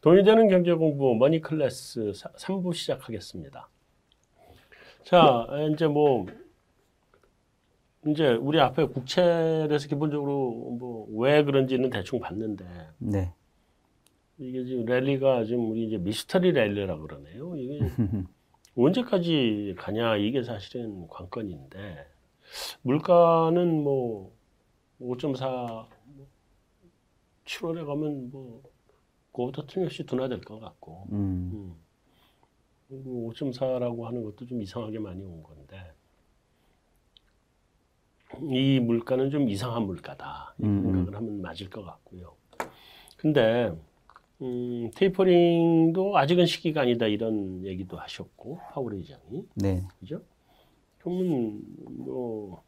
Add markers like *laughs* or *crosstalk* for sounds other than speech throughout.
돈이 되는 경제 공부 머니 클래스 3부 시작하겠습니다. 자, 이제 뭐 이제 우리 앞에 국채에 대해서 기본적으로 뭐 왜 그런지는 대충 봤는데 네. 이게 지금 랠리가 지금 우리 이제 미스터리 랠리라 그러네요. 이게 *laughs* 언제까지 가냐 이게 사실은 관건인데 물가는 뭐 5.4 7월에 가면 뭐 그거부터 틀림없이 둔화될 것 같고 음. 음. 5.4라고 하는 것도 좀 이상하게 많이 온 건데 이 물가는 좀 이상한 물가다 이 음, 생각을 하면 맞을 것 같고요. 근데 음, 테이퍼링도 아직은 시기가 아니다 이런 얘기도 하셨고 파월 의장이 네. 그죠? 그러면 뭐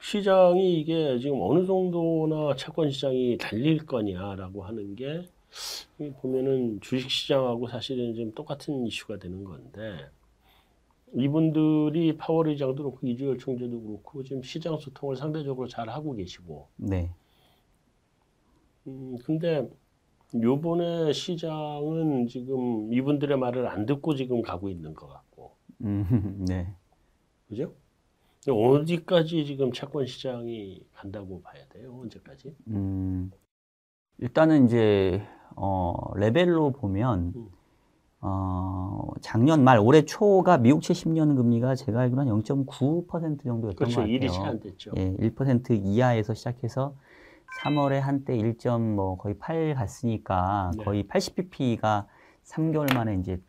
시장이 이게 지금 어느 정도나 채권 시장이 달릴 거냐라고 하는 게 보면은 주식 시장하고 사실은 좀 똑같은 이슈가 되는 건데 이분들이 파월 의장도 그렇고 이주열 총재도 그렇고 지금 시장 소통을 상대적으로 잘 하고 계시고 네. 음 근데 요번에 시장은 지금 이분들의 말을 안 듣고 지금 가고 있는 것 같고 음. *laughs* 네. 그죠? 어디까지 지금 채권 시장이 간다고 봐야 돼요? 언제까지? 음. 일단은 이제 어, 레벨로 보면 음. 어, 작년 말 올해 초가 미국채 10년 금리가 제가 알기로는 0.9% 정도였던 그렇죠. 것 같아요. 일이 채안 됐죠. 예, 1% 이하에서 시작해서 3월에 한때 1점 뭐 거의 8 갔으니까 네. 거의 80pp가 3개월 만에 이제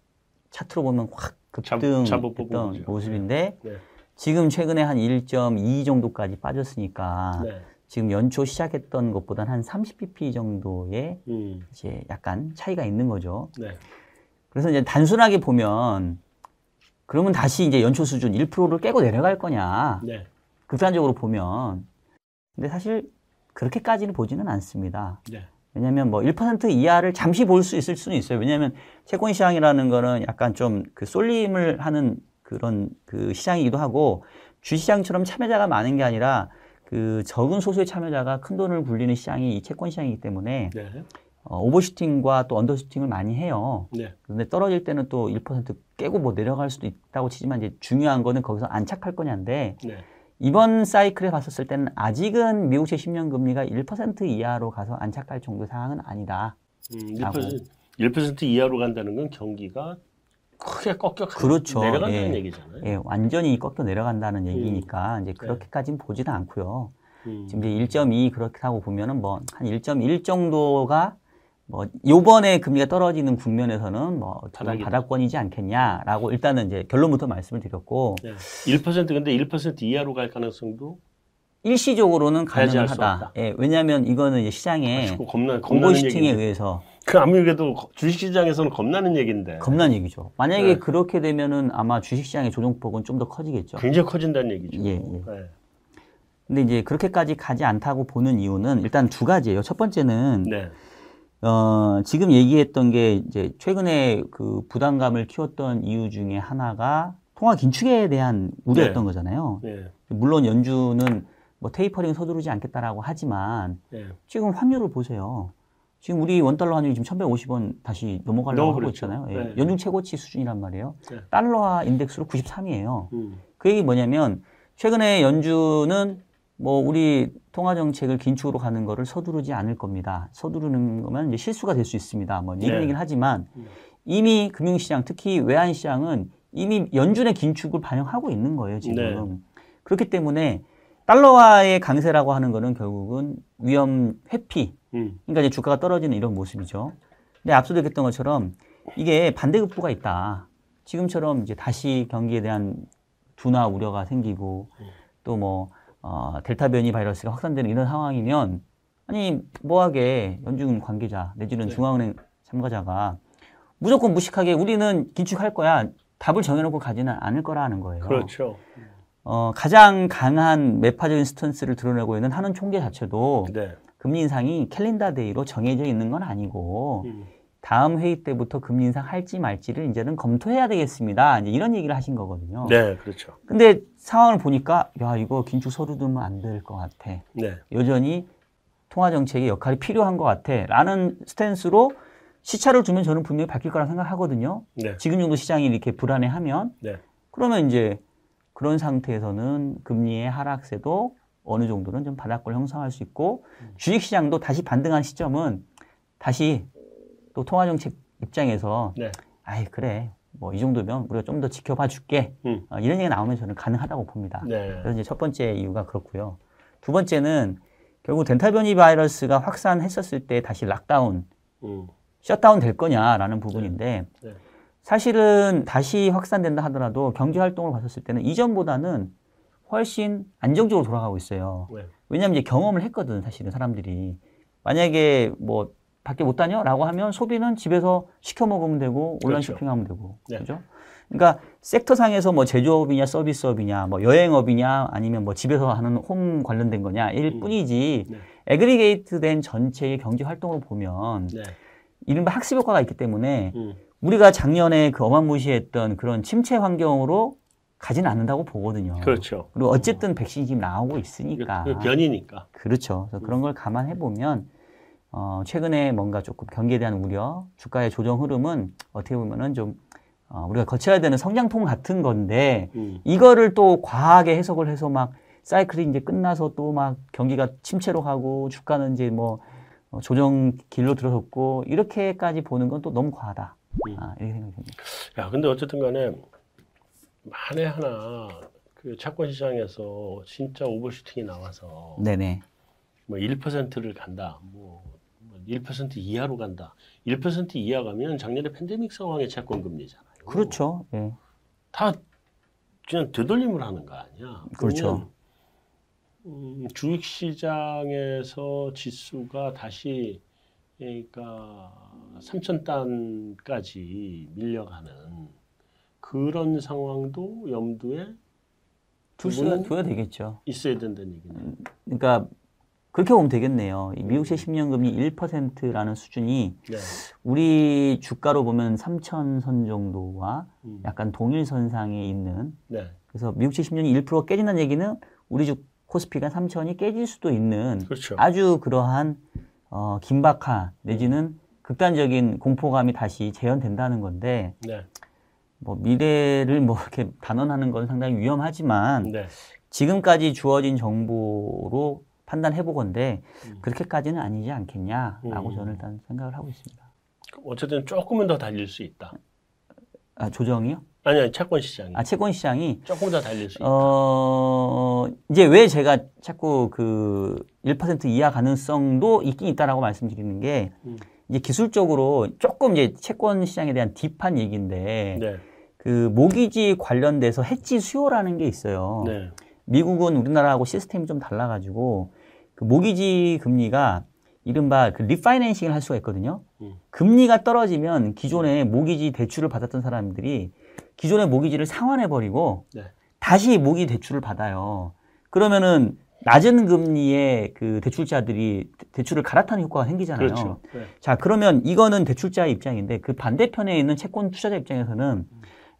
차트로 보면 확 잡- 급등했던. 모습인데 네. 지금 최근에 한 1.2 정도까지 빠졌으니까 네. 지금 연초 시작했던 것보다는 한 30pp 정도의 음. 이제 약간 차이가 있는 거죠. 네. 그래서 이제 단순하게 보면 그러면 다시 이제 연초 수준 1%를 깨고 내려갈 거냐. 네. 극단적으로 보면. 근데 사실 그렇게까지는 보지는 않습니다. 네. 왜냐하면 뭐 1% 이하를 잠시 볼 수 있을 수는 있어요. 왜냐하면 채권 시장이라는 거는 약간 좀 그 쏠림을 하는 그런 그 시장이기도 하고 주시장처럼 참여자가 많은 게 아니라 그 적은 소수의 참여자가 큰 돈을 굴리는 시장이 이 채권 시장이기 때문에 네. 어, 오버슈팅과 또 언더슈팅을 많이 해요. 네. 근데 떨어질 때는 또 1% 깨고 뭐 내려갈 수도 있다고 치지만 이제 중요한 거는 거기서 안착할 거냐인데 네. 이번 사이클에 봤었을 때는 아직은 미국채 10년 금리가 1% 이하로 가서 안착할 정도의 상황은 아니다. 음, 라고. 1%, 1% 이하로 간다는 건 경기가 크게 꺾여 그렇죠. 내려간다는 예. 얘기잖아요. 예, 완전히 꺾여 내려간다는 얘기니까 이제 그렇게까지는 보지는 않고요. 음. 지금 이제 1.2 그렇게 하고 보면은 뭐 한 1.1 정도가 뭐 요번에 금리가 떨어지는 국면에서는 뭐 바닥이다. 바닥권이지 않겠냐라고 일단은 이제 결론부터 말씀을 드렸고 네. 1% 근데 1% 이하로 갈 가능성도 일시적으로는 가능하다. 예, 왜냐하면 이거는 이제 시장에 자꾸 겁나 오버시팅에 얘기. 의해서 그 아무래도 주식시장에서는 겁나는 얘기인데 겁난 얘기죠. 만약에 네. 그렇게 되면은 아마 주식시장의 조정폭은 좀 더 커지겠죠. 굉장히 커진다는 얘기죠. 예, 예. 네. 근데 이제 그렇게까지 가지 않다고 보는 이유는 일단 두 가지예요. 첫 번째는 네. 어, 지금 얘기했던 게 이제 최근에 그 부담감을 키웠던 이유 중에 하나가 통화 긴축에 대한 우려였던 네. 거잖아요. 네. 물론 연준은 뭐 테이퍼링 서두르지 않겠다라고 하지만 네. 지금 환율을 보세요. 지금 우리 원달러 환율이 지금 1150원 다시 넘어가려고 하고 넘어버렸죠. 있잖아요. 예. 네. 연중 최고치 수준이란 말이에요. 네. 달러화 인덱스로 93이에요. 음. 그 얘기 뭐냐면 최근에 연준은 뭐 우리 통화 정책을 긴축으로 가는 거를 서두르지 않을 겁니다. 서두르는 거면 이제 실수가 될 수 있습니다. 뭐 이런 네. 얘기를 하지만 음. 이미 금융시장 특히 외환 시장은 이미 연준의 긴축을 반영하고 있는 거예요 지금. 네. 그렇기 때문에 달러화의 강세라고 하는 거는 결국은 위험 회피. 음. 그러니까 이제 주가가 떨어지는 이런 모습이죠. 근데 앞서도 얘기했던 것처럼 이게 반대급부가 있다. 지금처럼 이제 다시 경기에 대한 둔화 우려가 생기고 또뭐 어, 델타 변이 바이러스가 확산되는 이런 상황이면 아니 뭐하게 연준 관계자 내지는 네. 중앙은행 참가자가 무조건 무식하게 우리는 긴축할 거야 답을 정해놓고 가지는 않을 거라는 거예요. 그렇죠. 어, 가장 강한 매파적인 stance를 드러내고 있는 한은 총재 자체도 네. 금리 인상이 calendar day로 정해져 있는 건 아니고 음. 다음 회의 때부터 금리 인상 할지 말지를 이제는 검토해야 되겠습니다. 이제 이런 얘기를 하신 거거든요. 네, 그렇죠. 근데 상황을 보니까 야 이거 긴축 서두르면 안 될 것 같아. 네. 여전히 통화 정책의 역할이 필요한 것 같아. 라는 스탠스로 시차를 두면 저는 분명히 바뀔 거라 생각하거든요. 네. 지금 정도 시장이 이렇게 불안해하면 네. 그러면 이제 그런 상태에서는 금리의 하락세도 어느 정도는 좀 바닥권을 형성할 수 있고 주식시장도 다시 반등한 시점은 다시 또 통화정책 입장에서 네. 아이 그래 뭐 이 정도면 우리가 좀 더 지켜봐 줄게 음. 어, 이런 얘기가 나오면 저는 가능하다고 봅니다. 네. 그래서 이제 첫 번째 이유가 그렇고요. 두 번째는 결국 델타 변이 바이러스가 확산했었을 때 다시 lockdown, 음. 셧다운 될 거냐라는 부분인데 네. 사실은 다시 확산된다 하더라도 경제 활동을 봤었을 때는 이전보다는 훨씬 안정적으로 돌아가고 있어요. 네. 왜냐하면 이제 경험을 했거든 사실은 사람들이 만약에 뭐 밖에 못 다녀라고 하면 소비는 집에서 시켜 먹으면 되고 온라인 그렇죠. 쇼핑하면 되고 네. 그죠? 그러니까 섹터상에서 뭐 제조업이냐 서비스업이냐 뭐 여행업이냐 아니면 뭐 집에서 하는 홈 관련된 거냐 일 음. 뿐이지 네. 에그리게이트된 전체의 경제 활동을 보면 네. 이른바 학습 효과가 있기 때문에 음. 우리가 작년에 그 어마무시했던 그런 침체 환경으로 가지는 않는다고 보거든요. 그렇죠. 그리고 어쨌든 백신이 지금 나오고 있으니까. 그 변이니까. 그렇죠. 그래서 그런 걸 감안해 보면 어, 최근에 뭔가 조금 경기에 대한 우려, 주가의 조정 흐름은 어떻게 보면은 좀 어, 우리가 거쳐야 되는 성장통 같은 건데 음. 이거를 또 과하게 해석을 해서 막 사이클이 이제 끝나서 또 막 경기가 침체로 가고 주가는 이제 뭐 어, 조정 길로 들어섰고 이렇게까지 보는 건 또 너무 과하다. 음. 아, 이렇게 생각이 듭니다. 야, 근데 어쨌든 간에 만에 하나 그 채권 시장에서 진짜 오버슈팅이 나와서 네네. 뭐 1%를 간다. 뭐 1% 이하로 간다. 1% 이하 가면 작년에 팬데믹 상황의 채권 금리잖아요. 그렇죠. 예. 다 그냥 되돌림을 하는 거 아니야. 그렇죠. 음, 주식 시장에서 지수가 다시 그러니까 3,000단까지 밀려가는 그런 상황도 염두에 둘 수가 둬야 되겠죠. 있어야 된다는 얘기네. 그러니까 그렇게 보면 되겠네요. 이 미국의 10년 금리 1%라는 수준이 네. 우리 주가로 보면 3천선 정도와 음. 약간 동일선상에 있는 네. 그래서 미국 70년이 1% 깨진다는 얘기는 우리 주 코스피가 3천이 깨질 수도 있는 그렇죠. 아주 그러한 어, 긴박한 내지는 극단적인 공포감이 다시 재현된다는 건데 네. 뭐 미래를 뭐 이렇게 단언하는 건 상당히 위험하지만 네. 지금까지 주어진 정보로 판단해 보건데 음. 그렇게까지는 아니지 않겠냐라고 음. 저는 일단 생각을 하고 있습니다. 어쨌든 조금은 더 달릴 수 있다. 아, 조정이요? 아니, 아니 채권 시장이 아, 채권 시장이 조금 더 달릴 수 있다. 어, 이제 왜 제가 자꾸 그 1% 이하 가능성도 있긴 있다라고 말씀드리는 게 음. 이제 기술적으로 조금 이제 채권 시장에 대한 딥한 얘기인데 네. 그 모기지 관련돼서 해지 수요라는 게 있어요. 네. 미국은 우리나라하고 시스템이 좀 달라가지고 그 모기지 금리가 이른바 그 리파이낸싱을 할 수가 있거든요. 음. 금리가 떨어지면 기존에 모기지 대출을 받았던 사람들이 기존의 모기지를 상환해 버리고 네. 다시 모기지 대출을 받아요. 그러면은 낮은 금리의 그 대출자들이 대- 대출을 갈아타는 효과가 생기잖아요. 그렇죠. 네. 자, 그러면 이거는 대출자의 입장인데 그 반대편에 있는 채권 투자자 입장에서는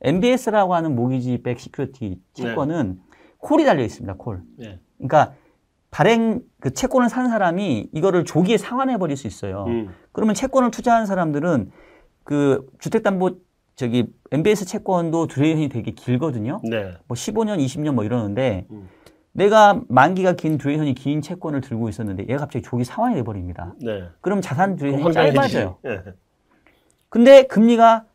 MBS라고 하는 mortgage backed security 채권은 콜이 달려 있습니다. 콜. 네. 그러니까 발행 그 채권을 산 사람이 이거를 조기에 상환해 버릴 수 있어요. 음. 그러면 채권을 투자한 사람들은 그 주택담보 저기 MBS 채권도 duration이 되게 길거든요. 네. 뭐 15년, 20년 뭐 이러는데 음. 내가 만기가 긴 duration이 긴 채권을 들고 있었는데 얘가 갑자기 조기 상환이 돼 버립니다. 네. 그럼 자산 duration이 황당해지지. 짧아져요. 네. 근데 금리가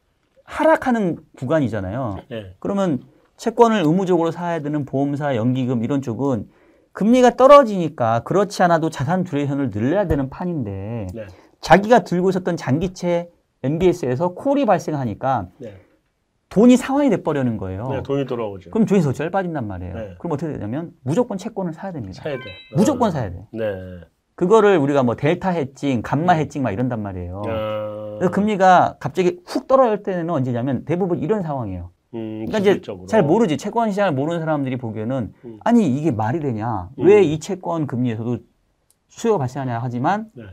하락하는 구간이잖아요. 네. 그러면 채권을 의무적으로 사야 되는 보험사, 연기금 이런 쪽은 금리가 떨어지니까 그렇지 않아도 자산 duration을 늘려야 되는 판인데 네. 자기가 들고 있었던 장기채 MBS에서 콜이 발생하니까 네. 돈이 상환이 돼 버리는 거예요. 네. 돈이 돌아오죠. 그럼 돈이 더 짧아진단 말이에요. 네. 그럼 어떻게 되냐면 무조건 채권을 사야 됩니다. 사야 돼. 무조건 어. 사야 돼. 네. 그거를 우리가 뭐 델타 해칭, 감마 해칭 막 이런단 말이에요. 아, 그래서 금리가 갑자기 훅 떨어질 때는 언제냐면 대부분 이런 상황이에요. 음, 그러니까 이제 기술적으로. 잘 모르지 채권 시장을 모르는 사람들이 보기에는 음. 아니 이게 말이 되냐? 음. 왜이 채권 금리에서도 수요가 발생하냐 하지만 네.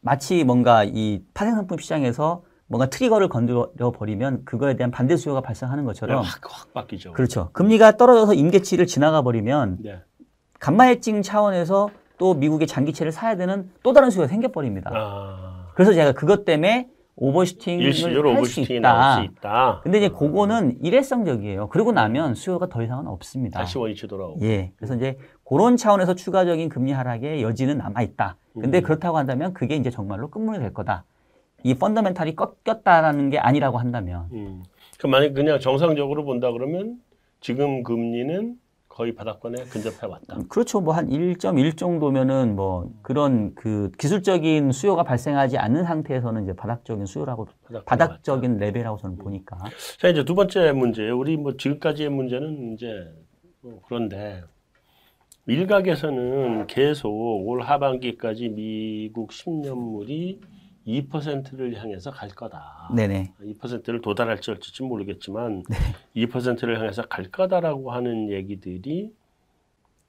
마치 뭔가 이 파생상품 시장에서 뭔가 트리거를 건드려 버리면 그거에 대한 반대 수요가 발생하는 네, 것처럼 확, 확 바뀌죠. 그렇죠. 금리가 떨어져서 임계치를 지나가 버리면 네. 감마 해칭 차원에서 또 미국의 장기채를 사야 되는 또 다른 수요가 생겨 버립니다. 아, 그래서 제가 그것 때문에 오버슈팅을 할 수 있다. 있다. 근데 이제 그거는 일회성적이에요. 그러고 나면 수요가 더 이상은 없습니다. 다시 원위치 돌아오고. 예. 그래서 이제 그런 차원에서 추가적인 금리 하락의 여지는 남아 있다. 근데 음. 그렇다고 한다면 그게 이제 정말로 끝물이 될 거다. 이 펀더멘탈이 꺾였다라는 게 아니라고 한다면 음. 그 만약 그냥 정상적으로 본다 그러면 지금 금리는 거의 바닥권에 근접해 왔다. 그렇죠. 뭐 한 1.1 정도면은 뭐 그런 그 기술적인 수요가 발생하지 않는 상태에서는 이제 바닥적인 수요라고 바닥권에 바닥적인 레벨이라고 저는 보니까. 자 이제 두 번째 문제 우리 뭐 지금까지의 문제는 이제 뭐 그런데 일각에서는 계속 올 하반기까지 미국 10년물이 2%를 향해서 갈 거다. 네네. 2%를 도달할지 어쩔지 모르겠지만 2%를 향해서 갈 거다라고 하는 얘기들이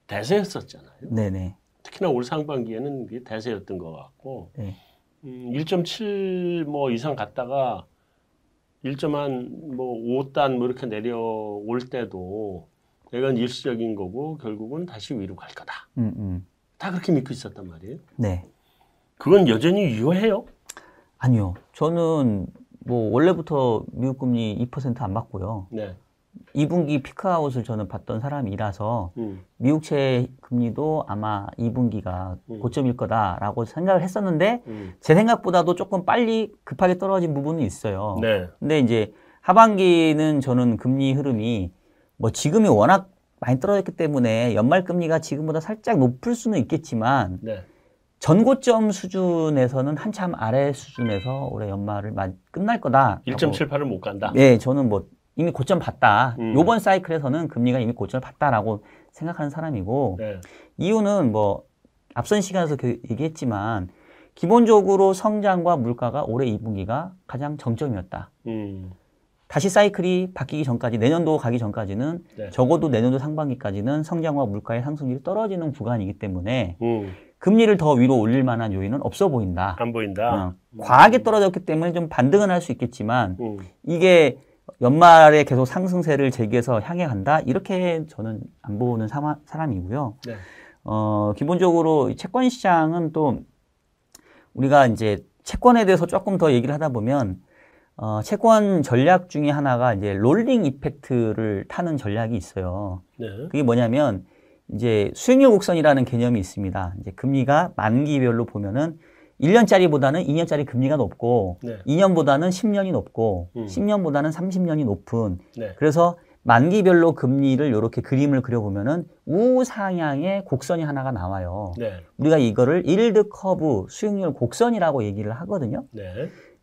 대세였었잖아요. 네네. 특히나 올 상반기에는 그게 대세였던 것 같고 네. 음, 1.7뭐 이상 갔다가 1.한 뭐 5단 뭐 이렇게 내려올 때도 이건 일시적인 거고 결국은 다시 위로 갈 거다. 음, 음. 다 그렇게 믿고 있었단 말이에요. 네. 그건 여전히 유효해요. 아니요. 저는 뭐 원래부터 미국 금리 2%안 받고요. 네. 2분기 피크아웃을 저는 봤던 사람이라서 음, 미국채 금리도 아마 2분기가 음. 고점일 거다라고 생각을 했었는데 음. 제 생각보다도 조금 빨리 급하게 떨어진 부분은 있어요. 네. 근데 이제 하반기는 저는 금리 흐름이 뭐 지금이 워낙 많이 떨어졌기 때문에 연말 금리가 지금보다 살짝 높을 수는 있겠지만 네. 전고점 수준에서는 한참 아래 수준에서 올해 연말을 마- 끝날 거다. 1.78을 못 간다. 네, 저는 뭐 이미 고점 봤다. 음. 요번 사이클에서는 금리가 이미 고점을 봤다라고 생각하는 사람이고 네. 이유는 뭐 앞선 시간에서 그 얘기했지만 기본적으로 성장과 물가가 올해 2분기가 가장 정점이었다. 음. 다시 사이클이 바뀌기 전까지 내년도 가기 전까지는 네. 적어도 내년도 상반기까지는 성장과 물가의 상승률이 떨어지는 구간이기 때문에 음. 금리를 더 위로 올릴 만한 요인은 없어 보인다. 안 보인다. 어, 과하게 떨어졌기 때문에 좀 반등은 할 수 있겠지만 음. 이게 연말에 계속 상승세를 재기해서 향해 간다 이렇게 저는 안 보는 사마- 사람이고요. 네. 어, 기본적으로 이 채권 시장은 또 우리가 이제 채권에 대해서 조금 더 얘기를 하다 보면 어, 채권 전략 중에 하나가 이제 rolling effect를 타는 전략이 있어요. 네. 그게 뭐냐면 이제 수익률 곡선이라는 개념이 있습니다. 이제 금리가 만기별로 보면은 1년짜리보다는 2년짜리 금리가 높고 네. 2년보다는 10년이 높고 음. 10년보다는 30년이 높은 네. 그래서 만기별로 금리를 이렇게 그림을 그려보면은 우상향의 곡선이 하나가 나와요. 네. 우리가 이거를 yield curve 수익률 곡선이라고 얘기를 하거든요.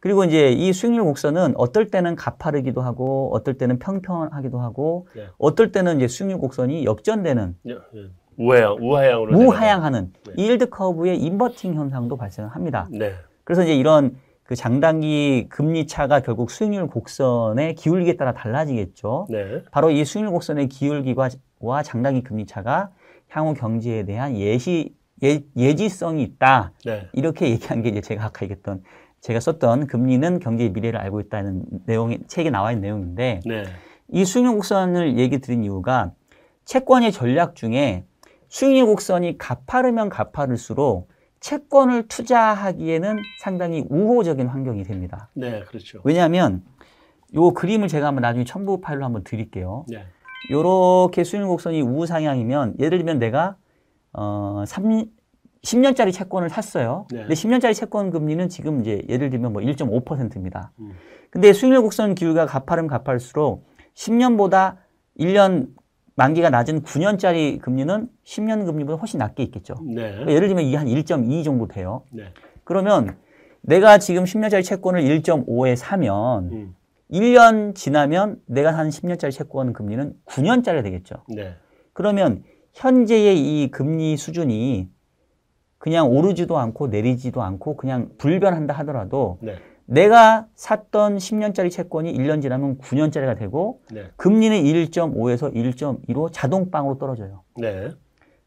네. 그리고 이제 이 수익률 곡선은 어떨 때는 가파르기도 하고 어떨 때는 평평하기도 하고 네. 어떨 때는 이제 수익률 곡선이 역전되는 예, 예. 우하향, 우하향으로 무하향하는 네. 일드 커브의 인버팅 현상도 발생합니다. 네. 그래서 이제 이런 그 장단기 금리 차가 결국 수익률 곡선의 기울기에 따라 달라지겠죠. 네. 바로 이 수익률 곡선의 기울기와 와 장단기 금리 차가 향후 경제에 대한 예시 예, 예지성이 있다. 네. 이렇게 얘기한 게 이제 제가 아까 얘기했던 제가 썼던 금리는 경제의 미래를 알고 있다는 내용이 책에 나와 있는 내용인데 네. 이 수익률 곡선을 얘기 드린 이유가 채권의 전략 중에 수익률 곡선이 가파르면 가파를수록 채권을 투자하기에는 상당히 우호적인 환경이 됩니다. 네. 그렇죠. 왜냐하면 요 그림을 제가 한번 나중에 첨부 파일로 한번 드릴게요. 네. 요렇게 수익률 곡선이 우상향이면 예를 들면 내가 어 3, 10년짜리 채권을 샀어요. 네. 근데 10년짜리 채권 금리는 지금 이제 예를 들면 뭐 1.5%입니다. 음. 근데 수익률 곡선 기울기가 가파르면 가파를수록 10년보다 1년 만기가 낮은 9년짜리 금리는 10년 금리보다 훨씬 낮게 있겠죠. 네. 그러니까 예를 들면 이게 한1.2 정도 돼요. 네. 그러면 내가 지금 10년짜리 채권을 1.5에 사면 음. 1년 지나면 내가 산 10년짜리 채권 금리는 9년짜리 되겠죠. 네. 그러면 현재의 이 금리 수준이 그냥 오르지도 않고 내리지도 않고 그냥 불변한다 하더라도 네. 내가 샀던 10년짜리 채권이 1년 지나면 9년짜리가 되고 네. 금리는 1.5에서 1.2로 자동빵으로 떨어져요. 네.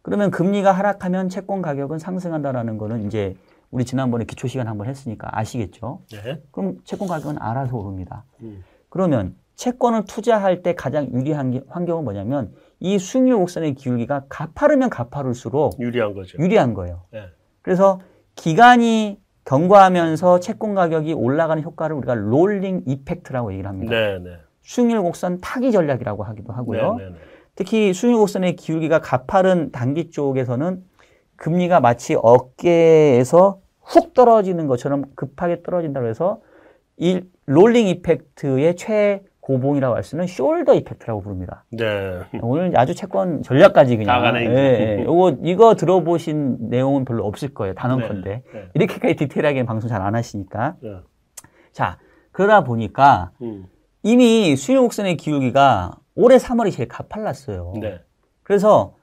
그러면 금리가 하락하면 채권 가격은 상승한다라는 거는 이제 우리 지난번에 기초 시간 한번 했으니까 아시겠죠? 네. 그럼 채권 가격은 알아서 오릅니다. 음. 그러면 채권을 투자할 때 가장 유리한 게- 환경은 뭐냐면 이 수익률 곡선의 기울기가 가파르면 가파를수록 유리한 거죠. 유리한 거예요. 네. 그래서 기간이 경과하면서 채권 가격이 올라가는 효과를 우리가 롤링 이펙트라고 얘기를 합니다. 네, 네. 수익률 곡선 타기 전략이라고 하기도 하고요. 네, 네, 네. 특히 수익률 곡선의 기울기가 가파른 단기 쪽에서는 금리가 마치 어깨에서 훅 떨어지는 것처럼 급하게 떨어진다고 해서 이 rolling effect의 최고봉이라고 할 수는 shoulder effect라고 부릅니다. 네. 오늘 아주 채권 전략까지 그냥 다 가네, 이제. 예, 예. 요거 이거 들어보신 내용은 별로 없을 거예요. 단언컨대. 네. 이렇게까지 디테일하게 방송 잘 안 하시니까. 네. 자, 그러다 보니까 음. 이미 수익률 곡선의 기울기가 올해 3월이 제일 가팔랐어요. 네. 그래서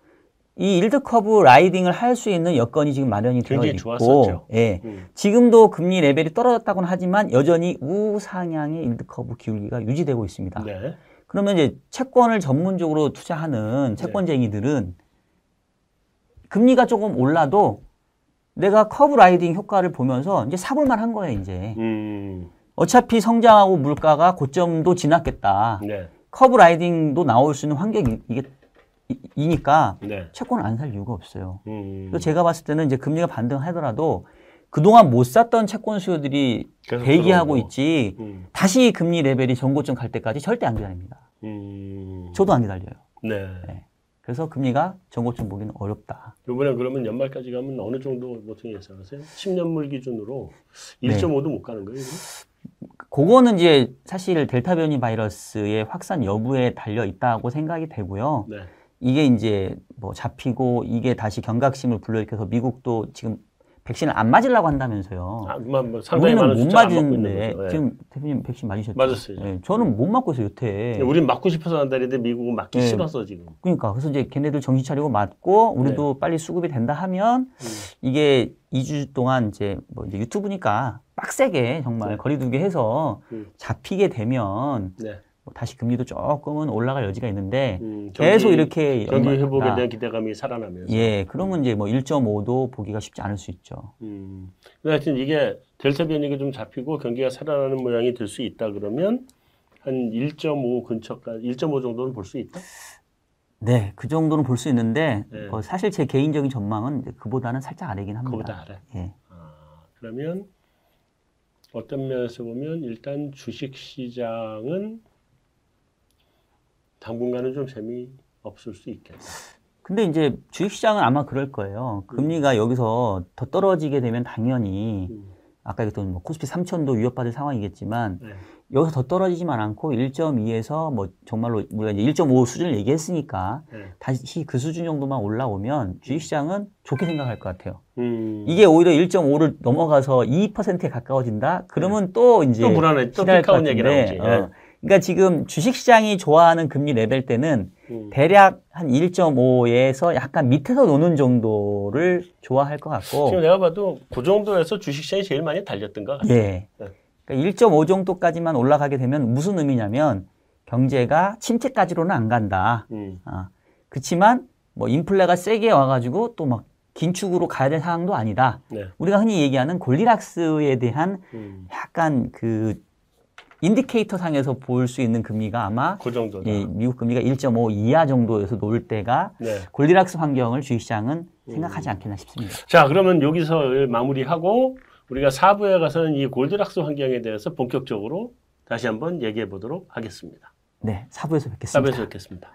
이 yield curve riding을 할 수 있는 여건이 지금 마련이 되어 있고, 좋았었죠. 예. 음. 지금도 금리 레벨이 떨어졌다고는 하지만 여전히 우상향의 yield curve 기울기가 유지되고 있습니다. 네. 그러면 이제 채권을 전문적으로 투자하는 채권쟁이들은 금리가 조금 올라도 내가 curve riding 효과를 보면서 이제 사볼 만 한 거예요, 이제. 음. 어차피 성장하고 물가가 고점도 지났겠다. 네. curve riding도 나올 수 있는 환경이 이게 이- 이니까 네. 채권을 안 살 이유가 없어요. 음. 그래서 제가 봤을 때는 이제 금리가 반등하더라도 그동안 못 샀던 채권 수요들이 대기하고. 있지 음. 다시 금리 레벨이 전고점 갈 때까지 절대 안 기다립니다. 음. 저도 안 기다려요. 네. 그래서 금리가 전고점 보기는 어렵다. 이번에 그러면 연말까지 가면 어느 정도 보통 예상하세요? 10년물 기준으로 네. 1.5도 못 가는 거예요? 그거는 이제 사실 델타 변이 바이러스의 확산 여부에 달려 있다고 생각이 되고요. 네. 이게 이제 뭐 잡히고 이게 다시 경각심을 불러일으켜서 미국도 지금 백신을 안 맞으려고 한다면서요. 아, 뭐, 뭐 상당히 우리는 못 맞는데 거죠. 예. 지금 대표님 백신 맞으셨죠? 맞았어요. 예, 저는 못 맞고 있어요 여태. 네. 우린 맞고 싶어서 한다는데 미국은 맞기 네. 싫어서 지금. 그러니까 그래서 이제 걔네들 정신 차리고 맞고 우리도 빨리 수급이 된다 하면 네. 음. 이게 2주 동안 이제 뭐 이제 유튜브니까 빡세게 정말 네. 거리두기 해서 음. 잡히게 되면 네. 뭐 다시 금리도 조금은 올라갈 여지가 있는데 음, 계속 경기- 이렇게 경기 연말- 회복에 아, 대한 기대감이 살아나면서. 예, 그러면 이제 뭐 1.5도 보기가 쉽지 않을 수 있죠. 음. 근데 하여튼 이게 델타 변이가 좀 잡히고 경기가 살아나는 모양이 될 수 있다 그러면 한 1.5 근처까지 1.5 정도는 볼 수 있다. 네, 그 정도는 볼 수 있는데 네. 뭐 사실 제 개인적인 전망은 그보다는 살짝 아래긴 합니다. 그보다 아래. 예. 아, 그러면 어떤 면에서 보면 일단 주식 시장은 당분간은 좀 재미 없을 수 있겠다. 근데 이제 주식시장은 아마 그럴 거예요. 금리가 여기서 더 떨어지게 되면 당연히 음. 아까 얘기했던 뭐 코스피 3천도 위협받을 상황이겠지만 네. 여기서 더 떨어지지만 않고 1.2에서 뭐 정말로 우리가 이제 1.5 수준을 얘기했으니까 네. 다시 그 수준 정도만 올라오면 주식시장은 좋게 생각할 것 같아요. 음. 이게 오히려 1.5를 넘어가서 2%에 가까워진다? 그러면 또 이제 또 불안해. 또 피카운 얘기 나오지. 예. 어. 그러니까 지금 주식시장이 좋아하는 금리 레벨 때는 음. 대략 한 1.5에서 약간 밑에서 노는 정도를 좋아할 것 같고, 지금 내가 봐도 그 정도에서 주식시장이 제일 많이 달렸던 것 같아요. 예. 네. 그러니까 1.5 정도까지만 올라가게 되면 무슨 의미냐면 경제가 침체까지로는 안 간다. 음. 아, 그렇지만 뭐 인플레가 세게 와가지고 또 막 긴축으로 가야 될 상황도 아니다. 네. 우리가 흔히 얘기하는 골디락스에 대한 음. 약간 그 인디케이터 상에서 볼 수 있는 금리가 아마 그 정도다. 이 미국 금리가 1.5 이하 정도에서 놓을 때가 네. 골디락스 환경을 주식시장은 생각하지 않겠나 싶습니다. 자, 그러면 여기서 마무리하고 우리가 4부에 가서는 이 골드락스 환경에 대해서 본격적으로 다시 한번 얘기해 보도록 하겠습니다. 네, 사부에서 뵙겠습니다. 4부에서 뵙겠습니다.